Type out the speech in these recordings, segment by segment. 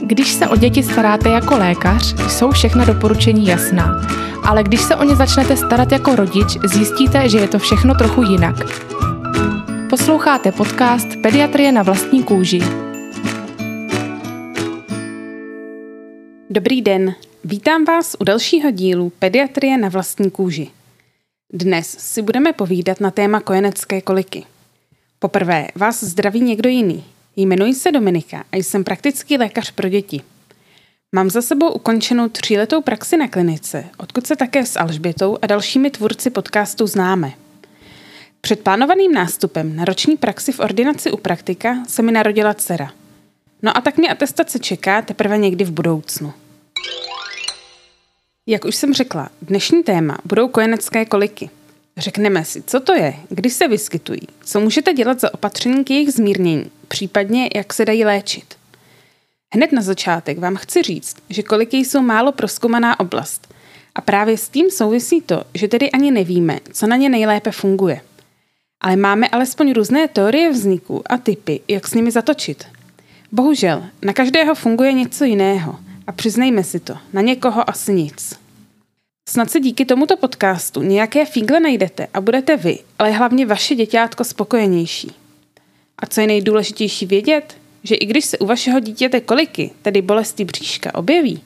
Když se o děti staráte jako lékař, jsou všechna doporučení jasná. Ale když se o ně začnete starat jako rodič, zjistíte, že je to všechno trochu jinak. Posloucháte podcast Pediatrie na vlastní kůži. Dobrý den, vítám vás u dalšího dílu Pediatrie na vlastní kůži. Dnes si budeme povídat na téma kojenecké koliky. Poprvé vás zdraví někdo jiný. Jmenuji se Dominika a jsem praktický lékař pro děti. Mám za sebou ukončenou tříletou praxi na klinice, odkud se také s Alžbětou a dalšími tvůrci podcastu známe. Před plánovaným nástupem na roční praxi v ordinaci u praktika se mi narodila dcera. No a tak mě atestace čeká teprve někdy v budoucnu. Jak už jsem řekla, dnešní téma budou kojenecké koliky. Řekneme si, co to je, kdy se vyskytují, co můžete dělat za opatření k jejich zmírnění, případně jak se dají léčit. Hned na začátek vám chci říct, že koliky jsou málo proskoumaná oblast a právě s tím souvisí to, že tedy ani nevíme, co na ně nejlépe funguje. Ale máme alespoň různé teorie vzniku a typy, jak s nimi zatočit. Bohužel, na každého funguje něco jiného a přiznejme si to, na někoho asi nic. Snad se díky tomuto podcastu nějaké fígle najdete a budete vy, ale hlavně vaše děťátko spokojenější. A co je nejdůležitější vědět, že i když se u vašeho dítěte koliky, tedy bolesti bříška, objeví,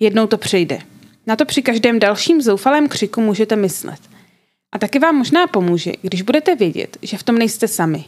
jednou to přejde. Na to při každém dalším zoufalém křiku můžete myslet. A taky vám možná pomůže, když budete vědět, že v tom nejste sami.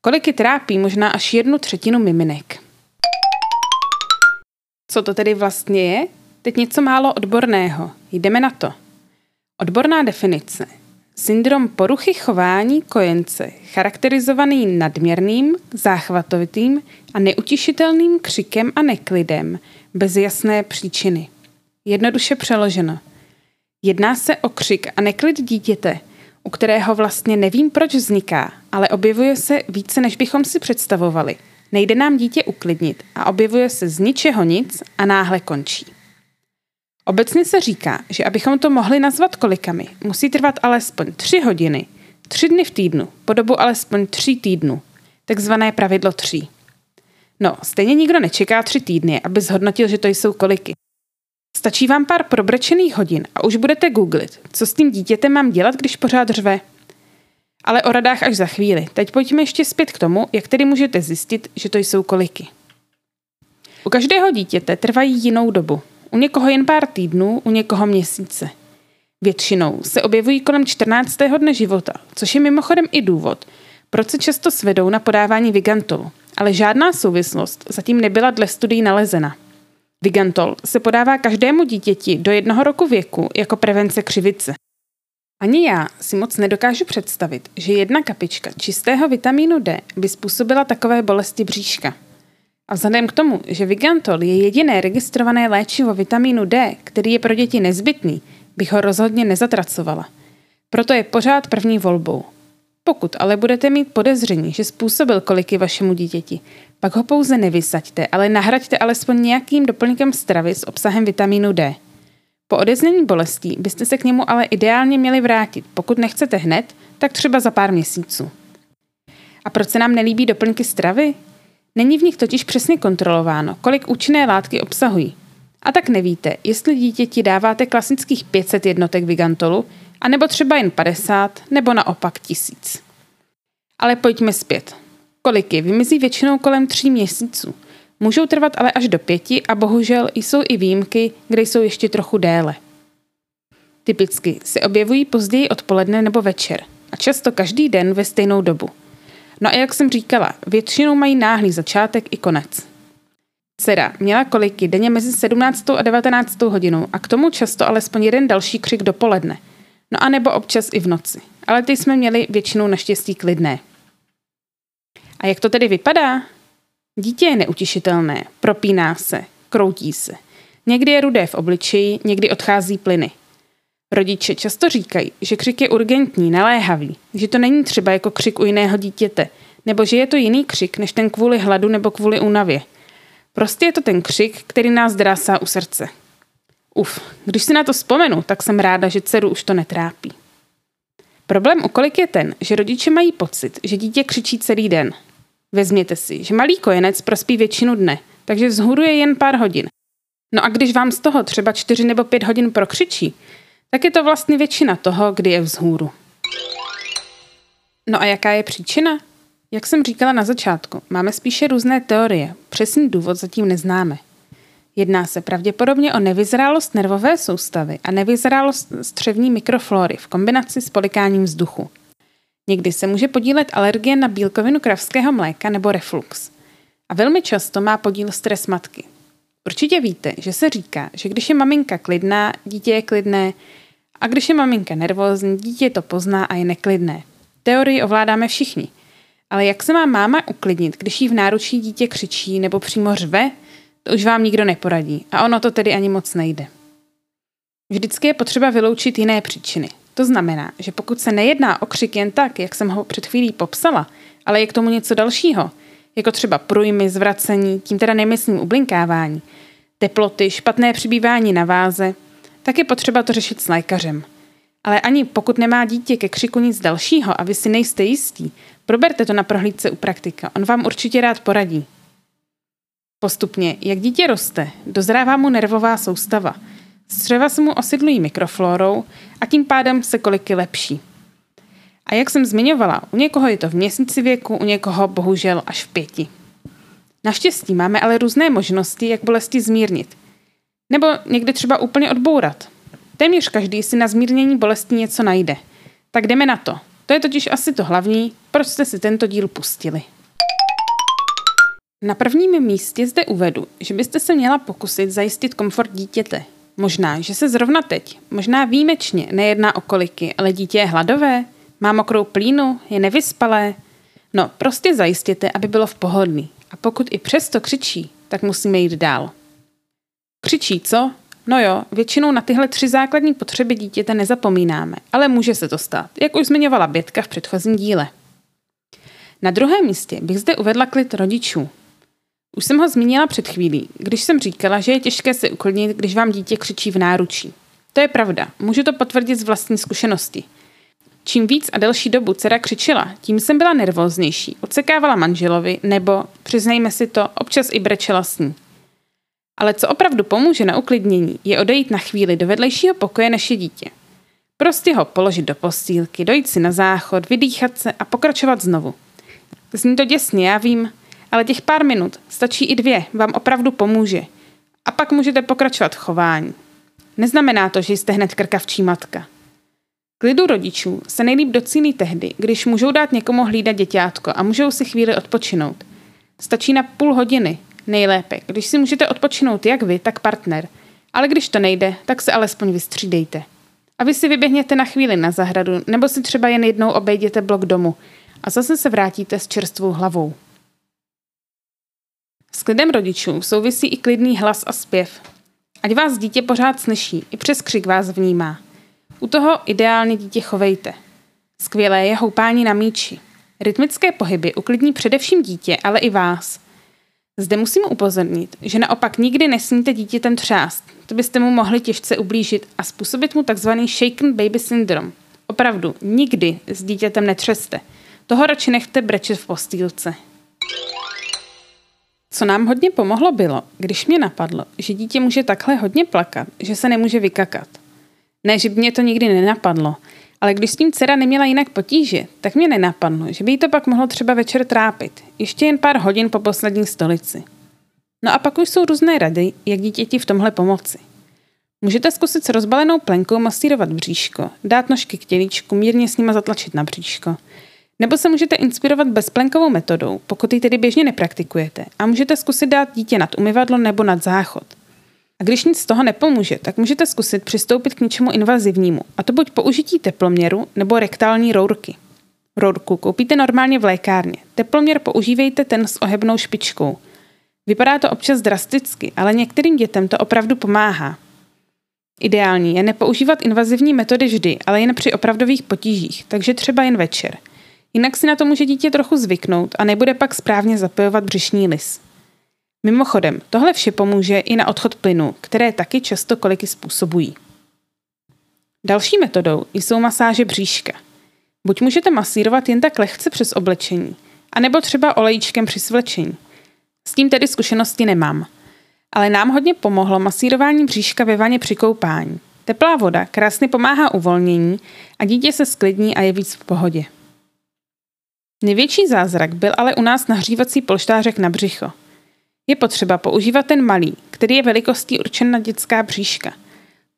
Koliky trápí možná až jednu třetinu miminek. Co to tedy vlastně je? Teď něco málo odborného. Jdeme na to. Odborná definice. Syndrom poruchy chování kojence, charakterizovaný nadměrným, záchvatovitým a neutišitelným křikem a neklidem, bez jasné příčiny. Jednoduše přeloženo. Jedná se o křik a neklid dítěte, u kterého vlastně nevím, proč vzniká, ale objevuje se více, než bychom si představovali. Nejde nám dítě uklidnit a objevuje se z ničeho nic a náhle končí. Obecně se říká, že abychom to mohli nazvat kolikami, musí trvat alespoň 3 hodiny, 3 dny v týdnu, po dobu alespoň 3 týdnů, takzvané pravidlo 3. No, stejně nikdo nečeká 3 týdny, aby zhodnotil, že to jsou koliky. Stačí vám pár probrečených hodin a už budete googlit, co s tím dítětem mám dělat, když pořád řve. Ale o radách až za chvíli. Teď pojďme ještě zpět k tomu, jak tedy můžete zjistit, že to jsou koliky. U každého dítěte trvají jinou dobu. U někoho jen pár týdnů, u někoho měsíce. Většinou se objevují kolem 14. dne života, což je mimochodem i důvod, proč se často svedou na podávání Vigantolu, ale žádná souvislost zatím nebyla dle studií nalezena. Vigantol se podává každému dítěti do jednoho roku věku jako prevence křivice. Ani já si moc nedokážu představit, že jedna kapička čistého vitamínu D by způsobila takové bolesti bříška. A vzhledem k tomu, že Vigantol je jediné registrované léčivo vitamínu D, který je pro děti nezbytný, bych ho rozhodně nezatracovala. Proto je pořád první volbou. Pokud ale budete mít podezření, že způsobil koliky vašemu dítěti, pak ho pouze nevysaďte, ale nahraďte alespoň nějakým doplňkem stravy s obsahem vitamínu D. Po odeznění bolestí byste se k němu ale ideálně měli vrátit. Pokud nechcete hned, tak třeba za pár měsíců. A proč se nám nelíbí doplňky stravy? Není v nich totiž přesně kontrolováno, kolik účinné látky obsahují. A tak nevíte, jestli dítěti dáváte klasických 500 jednotek Vigantolu, anebo třeba jen 50, nebo naopak tisíc. Ale pojďme zpět. Koliky vymizí většinou kolem tří měsíců. Můžou trvat ale až do pěti a bohužel jsou i výjimky, kde jsou ještě trochu déle. Typicky se objevují později odpoledne nebo večer a často každý den ve stejnou dobu. No a jak jsem říkala, většinou mají náhlý začátek i konec. Dcera měla koliky denně mezi 17. a 19. hodinou a k tomu často alespoň jeden další křik dopoledne. No a nebo občas i v noci. Ale ty jsme měli většinou naštěstí klidné. A jak to tedy vypadá? Dítě je neutišitelné, propíná se, kroutí se. Někdy je rudé v obličeji, někdy odchází plyny. Rodiče často říkají, že křik je urgentní, naléhavý, že to není třeba jako křik u jiného dítěte, nebo že je to jiný křik než ten kvůli hladu nebo kvůli únavě. Prostě je to ten křik, který nás drásá u srdce. Uf, když si na to vzpomenu, tak jsem ráda, že dceru už to netrápí. Problém u kolik je ten, že rodiče mají pocit, že dítě křičí celý den. Vezměte si, že malý kojenec prospí většinu dne, takže vzhůru je jen pár hodin. No a když vám z toho třeba 4 nebo 5 hodin prokřičí, tak je to vlastně většina toho, kdy je vzhůru. No a jaká je příčina? Jak jsem říkala na začátku, máme spíše různé teorie, přesný důvod zatím neznáme. Jedná se pravděpodobně o nevyzrálost nervové soustavy a nevyzrálost střevní mikroflory v kombinaci s polikáním vzduchu. Někdy se může podílet alergie na bílkovinu kravského mléka nebo reflux. A velmi často má podíl stres matky. Určitě víte, že se říká, že když je maminka klidná, dítě je klidné, a když je maminka nervózní, dítě to pozná a je neklidné. Teorii ovládáme všichni. Ale jak se má máma uklidnit, když jí v náručí dítě křičí nebo přímo řve, to už vám nikdo neporadí. A ono to tedy ani moc nejde. Vždycky je potřeba vyloučit jiné příčiny. To znamená, že pokud se nejedná o křik jen tak, jak jsem ho před chvílí popsala, ale je k tomu něco dalšího, jako třeba průjmy, zvracení, tím teda nemyslím ublinkávání, teploty, špatné přibývání na váze, tak je potřeba to řešit s lékařem. Ale ani pokud nemá dítě ke křiku nic dalšího a vy si nejste jistí, proberte to na prohlídce u praktika, on vám určitě rád poradí. Postupně, jak dítě roste, dozrává mu nervová soustava. Střeva se mu osidlují mikroflorou a tím pádem se koliky lepší. A jak jsem zmiňovala, u někoho je to v měsíci věku, u někoho bohužel až v pěti. Naštěstí máme ale různé možnosti, jak bolesti zmírnit. Nebo někdy třeba úplně odbourat. Téměř každý si na zmírnění bolesti něco najde. Tak jdeme na to. To je totiž asi to hlavní, proč jste si tento díl pustili. Na prvním místě zde uvedu, že byste se měla pokusit zajistit komfort dítěte. Možná, že se zrovna teď, možná výjimečně, nejedná o koliky, ale dítě je hladové, má mokrou plínu, je nevyspalé. No, prostě zajistěte, aby bylo v pohodlí. A pokud i přesto křičí, tak musíme jít dál. Křičí, co? No jo, většinou na tyhle tři základní potřeby dítěte nezapomínáme, ale může se to stát, jak už zmiňovala Bětka v předchozím díle. Na druhém místě bych zde uvedla klid rodičů. Už jsem ho zmínila před chvílí, když jsem říkala, že je těžké se uklidnit, když vám dítě křičí v náručí. To je pravda, můžu to potvrdit z vlastní zkušenosti. Čím víc a delší dobu dcera křičela, tím jsem byla nervóznější, odsekávala manželovi nebo, přiznejme si to, občas i brečela s ní. Ale co opravdu pomůže na uklidnění, je odejít na chvíli do vedlejšího pokoje je dítě. Prostě ho položit do postýlky, dojít si na záchod, vydýchat se a pokračovat znovu. Zní to děsně, já vím, ale těch pár minut, stačí i dvě, vám opravdu pomůže. A pak můžete pokračovat chování. Neznamená to, že jste hned krkavčí matka. Klidu rodičů se nejlíp docílí tehdy, když můžou dát někomu hlídat děťátko a můžou si chvíli odpočinout. Stačí na půl hodiny, nejlépe, když si můžete odpočinout jak vy, tak partner. Ale když to nejde, tak se alespoň vystřídejte. A vy si vyběhněte na chvíli na zahradu, nebo si třeba jen jednou obejděte blok domu a zase se vrátíte s čerstvou hlavou. S klidem rodičů souvisí i klidný hlas a zpěv. Ať vás dítě pořád slyší, i přes křik vás vnímá. U toho ideálně dítě chovejte. Skvělé je houpání na míči. Rytmické pohyby uklidní především dítě, ale i vás. Zde musím upozornit, že naopak nikdy nesmíte dítětem třást. To byste mu mohli těžce ublížit a způsobit mu takzvaný shaken baby syndrom. Opravdu, nikdy s dítětem netřeste. Toho radši nechte brečet v postýlce. Co nám hodně pomohlo bylo, když mě napadlo, že dítě může takhle hodně plakat, že se nemůže vykakat. Ne, že by mě to nikdy nenapadlo, ale když s tím dcera neměla jinak potíže, tak mě nenapadlo, že by jí to pak mohlo třeba večer trápit, ještě jen pár hodin po poslední stolici. No a pak už jsou různé rady, jak dítěti v tomhle pomoci. Můžete zkusit s rozbalenou plenkou masírovat bříško, dát nožky k tělíčku, mírně s nima zatlačit na bříško – nebo se můžete inspirovat bezplenkovou metodou, pokud ji tedy běžně nepraktikujete, a můžete zkusit dát dítě nad umyvadlo nebo nad záchod. A když nic z toho nepomůže, tak můžete zkusit přistoupit k něčemu invazivnímu, a to buď použití teploměru nebo rektální rourky. Rourku koupíte normálně v lékárně. Teploměr používejte ten s ohebnou špičkou. Vypadá to občas drasticky, ale některým dětem to opravdu pomáhá. Ideální je nepoužívat invazivní metody vždy, ale jen při opravdových potížích, takže třeba jen večer – Jinak si na to může dítě trochu zvyknout a nebude pak správně zapojovat břišní lis. Mimochodem, tohle vše pomůže i na odchod plynu, které taky často koliky způsobují. Další metodou jsou masáže bříška. Buď můžete masírovat jen tak lehce přes oblečení, anebo třeba olejčkem při svlečení. S tím tedy zkušenosti nemám. Ale nám hodně pomohlo masírování bříška ve vaně při koupání. Teplá voda krásně pomáhá uvolnění a dítě se sklidní a je víc v pohodě. Největší zázrak byl ale u nás nahřívací polštářek na břicho. Je potřeba používat ten malý, který je velikostí určen na dětská bříška.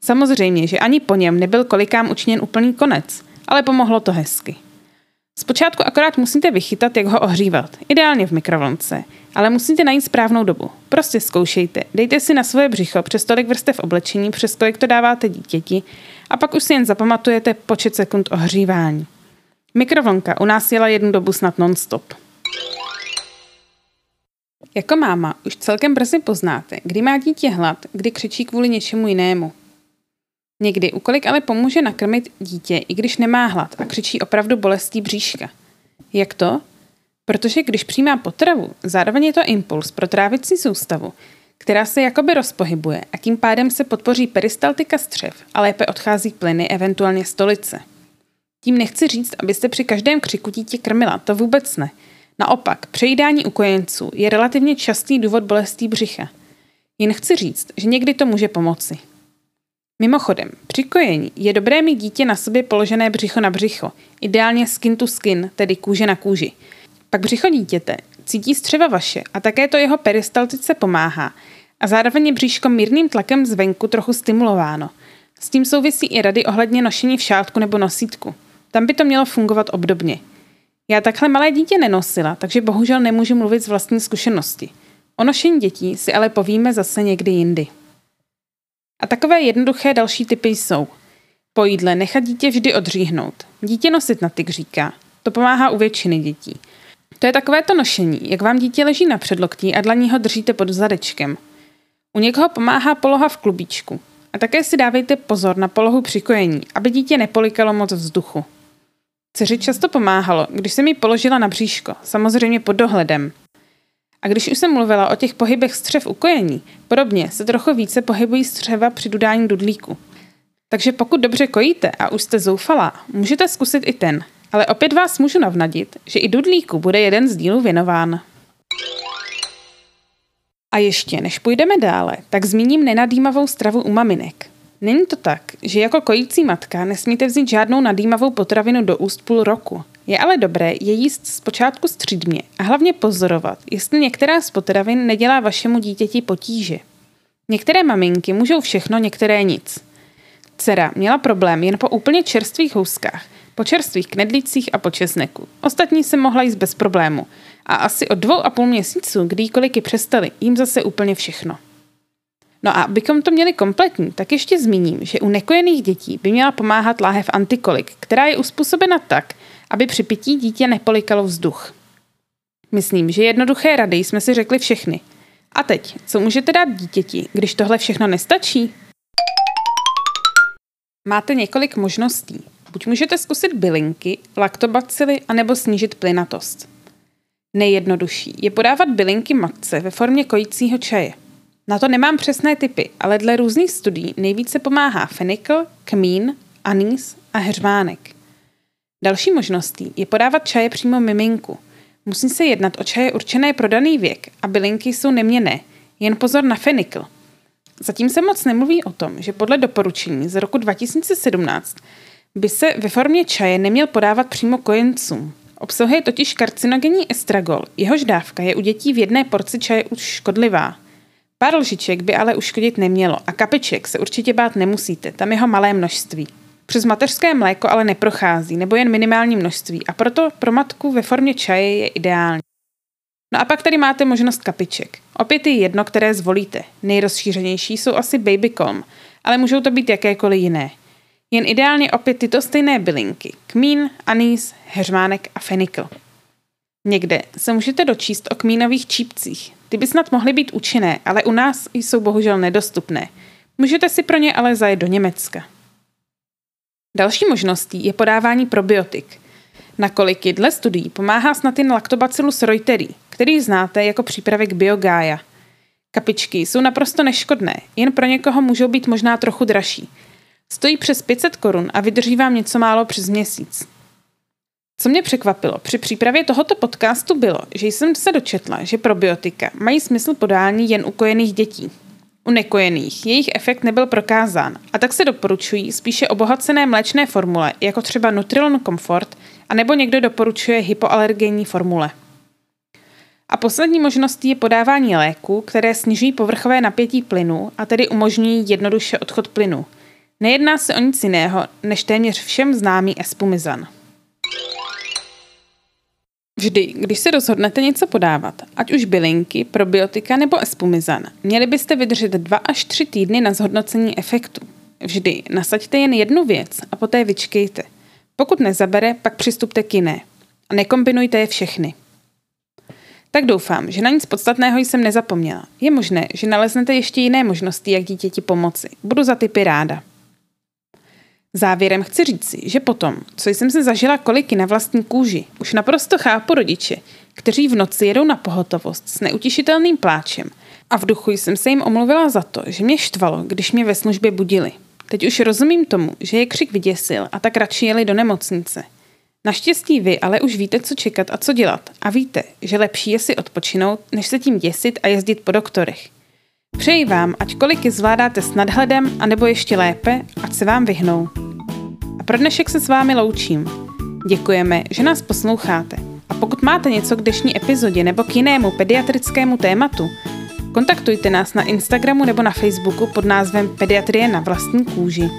Samozřejmě, že ani po něm nebyl kolikám učiněn úplný konec, ale pomohlo to hezky. Zpočátku akorát musíte vychytat, jak ho ohřívat, ideálně v mikrovlnce, ale musíte najít správnou dobu. Prostě zkoušejte, dejte si na svoje břicho přes tolik vrstev oblečení, přes kolik to dáváte dítěti a pak už si jen zapamatujete počet sekund ohřívání. Mikrovlnka u nás jela jednu dobu snad non-stop. Jako máma už celkem brzy poznáte, kdy má dítě hlad, kdy křičí kvůli něčemu jinému. Někdy ukolik ale pomůže nakrmit dítě, i když nemá hlad a křičí opravdu bolestí bříška. Jak to? Protože když přijímá potravu, zároveň je to impuls pro trávicí soustavu, která se jakoby rozpohybuje a tím pádem se podpoří peristaltika střev a lépe odchází plyny, eventuálně stolice. Tím nechci říct, abyste při každém křiku dítě krmila, to vůbec ne. Naopak, přejídání u kojenců je relativně častý důvod bolestí břicha. Jen chci říct, že někdy to může pomoci. Mimochodem, při kojení je dobré mít dítě na sobě položené břicho na břicho, ideálně skin to skin, tedy kůže na kůži. Pak břicho dítěte cítí střeva vaše a také to jeho peristaltice pomáhá a zároveň je bříško mírným tlakem zvenku trochu stimulováno. S tím souvisí i rady ohledně nošení v šátku nebo nosítku. Tam by to mělo fungovat obdobně. Já takhle malé dítě nenosila, takže bohužel nemůžu mluvit z vlastní zkušenosti. O nošení dětí si ale povíme zase někdy jindy. A takové jednoduché další typy jsou. Po jídle nechat dítě vždy odříhnout. Dítě nosit na tygříka. To pomáhá u většiny dětí. To je takové to nošení, jak vám dítě leží na předloktí a dlaní ho držíte pod zadečkem. U někoho pomáhá poloha v klubíčku. A také si dávejte pozor na polohu při kojení, aby dítě nepolikalo moc vzduchu. Dceři často pomáhalo, když jsem ji položila na bříško, samozřejmě pod dohledem. A když už jsem mluvila o těch pohybech střev u kojení, podobně se trochu více pohybují střeva při dodání dudlíku. Takže pokud dobře kojíte a už jste zoufalá, můžete zkusit i ten. Ale opět vás můžu navnadit, že i dudlíku bude jeden z dílů věnován. A ještě, než půjdeme dále, tak zmíním nenadýmavou stravu u maminek. Není to tak, že jako kojící matka nesmíte vzít žádnou nadýmavou potravinu do úst půl roku. Je ale dobré je jíst zpočátku střídmě a hlavně pozorovat, jestli některá z potravin nedělá vašemu dítěti potíže. Některé maminky můžou všechno, některé nic. Dcera měla problém jen po úplně čerstvých houskách, po čerstvých knedlících a po česneku. Ostatní se mohla jíst bez problému. A asi od dvou a půl měsíců, kdy koliky přestali, jim zase úplně všechno. No a abychom to měli kompletní, tak ještě zmíním, že u nekojených dětí by měla pomáhat láhev antikolik, která je uspůsobena tak, aby při pití dítě nepolikalo vzduch. Myslím, že jednoduché rady jsme si řekli všechny. A teď, co můžete dát dítěti, když tohle všechno nestačí? Máte několik možností. Buď můžete zkusit bylinky, laktobacily, anebo snížit plynatost. Nejjednodušší je podávat bylinky matce ve formě kojícího čaje – na to nemám přesné typy, ale dle různých studií nejvíce pomáhá fenikl, kmín, anýs a heřmánek. Další možností je podávat čaje přímo miminku. Musí se jednat o čaje určené pro daný věk a bylinky jsou neměné, jen pozor na fenikl. Zatím se moc nemluví o tom, že podle doporučení z roku 2017 by se ve formě čaje neměl podávat přímo kojencům. Obsahuje totiž karcinogenní estragol, jehož dávka je u dětí v jedné porci čaje už škodlivá. Pár lžiček by ale uškodit nemělo a kapiček se určitě bát nemusíte, tam jeho malé množství. Přes mateřské mléko ale neprochází, nebo jen minimální množství a proto pro matku ve formě čaje je ideální. No a pak tady máte možnost kapiček. Opět je jedno, které zvolíte. Nejrozšířenější jsou asi baby calm, ale můžou to být jakékoliv jiné. Jen ideálně opět tyto stejné bylinky. Kmín, anýs, heřmánek a fenikl. Někde se můžete dočíst o kmínových čípcích. Ty by snad mohly být účinné, ale u nás jsou bohužel nedostupné. Můžete si pro ně ale zajet do Německa. Další možností je podávání probiotik. Nakolik dle studií pomáhá snad jen Lactobacillus reuteri, který znáte jako přípravek biogája. Kapičky jsou naprosto neškodné, jen pro někoho můžou být možná trochu dražší. Stojí přes 500 korun a vydrží vám něco málo přes měsíc. Co mě překvapilo při přípravě tohoto podcastu bylo, že jsem se dočetla, že probiotika mají smysl podání jen u kojených dětí. U nekojených jejich efekt nebyl prokázán a tak se doporučují spíše obohacené mléčné formule, jako třeba Nutrilon Comfort, anebo někdo doporučuje hypoalergenní formule. A poslední možností je podávání léků, které snižují povrchové napětí plynu a tedy umožňují jednoduše odchod plynu. Nejedná se o nic jiného, než téměř všem známý espumizan. Vždy, když se rozhodnete něco podávat, ať už bylinky, probiotika nebo espumizan, měli byste vydržet 2 až 3 týdny na zhodnocení efektu. Vždy nasaďte jen jednu věc a poté vyčkejte. Pokud nezabere, pak přistupte k jiné. A nekombinujte je všechny. Tak doufám, že na nic podstatného jsem nezapomněla. Je možné, že naleznete ještě jiné možnosti, jak dítěti pomoci. Budu za typy ráda. Závěrem chci říci, že potom, co jsem se zažila koliky na vlastní kůži, už naprosto chápu rodiče, kteří v noci jedou na pohotovost s neutišitelným pláčem a v duchu jsem se jim omluvila za to, že mě štvalo, když mě ve službě budili. Teď už rozumím tomu, že je křik vyděsil a tak radši jeli do nemocnice. Naštěstí vy ale už víte, co čekat a co dělat a víte, že lepší je si odpočinout, než se tím děsit a jezdit po doktorech. Přeji vám, ať koliky zvládáte s nadhledem, anebo ještě lépe, ať se vám vyhnou. Pro dnešek se s vámi loučím. Děkujeme, že nás posloucháte. A pokud máte něco k dnešní epizodě nebo k jinému pediatrickému tématu, kontaktujte nás na Instagramu nebo na Facebooku pod názvem Pediatrie na vlastní kůži.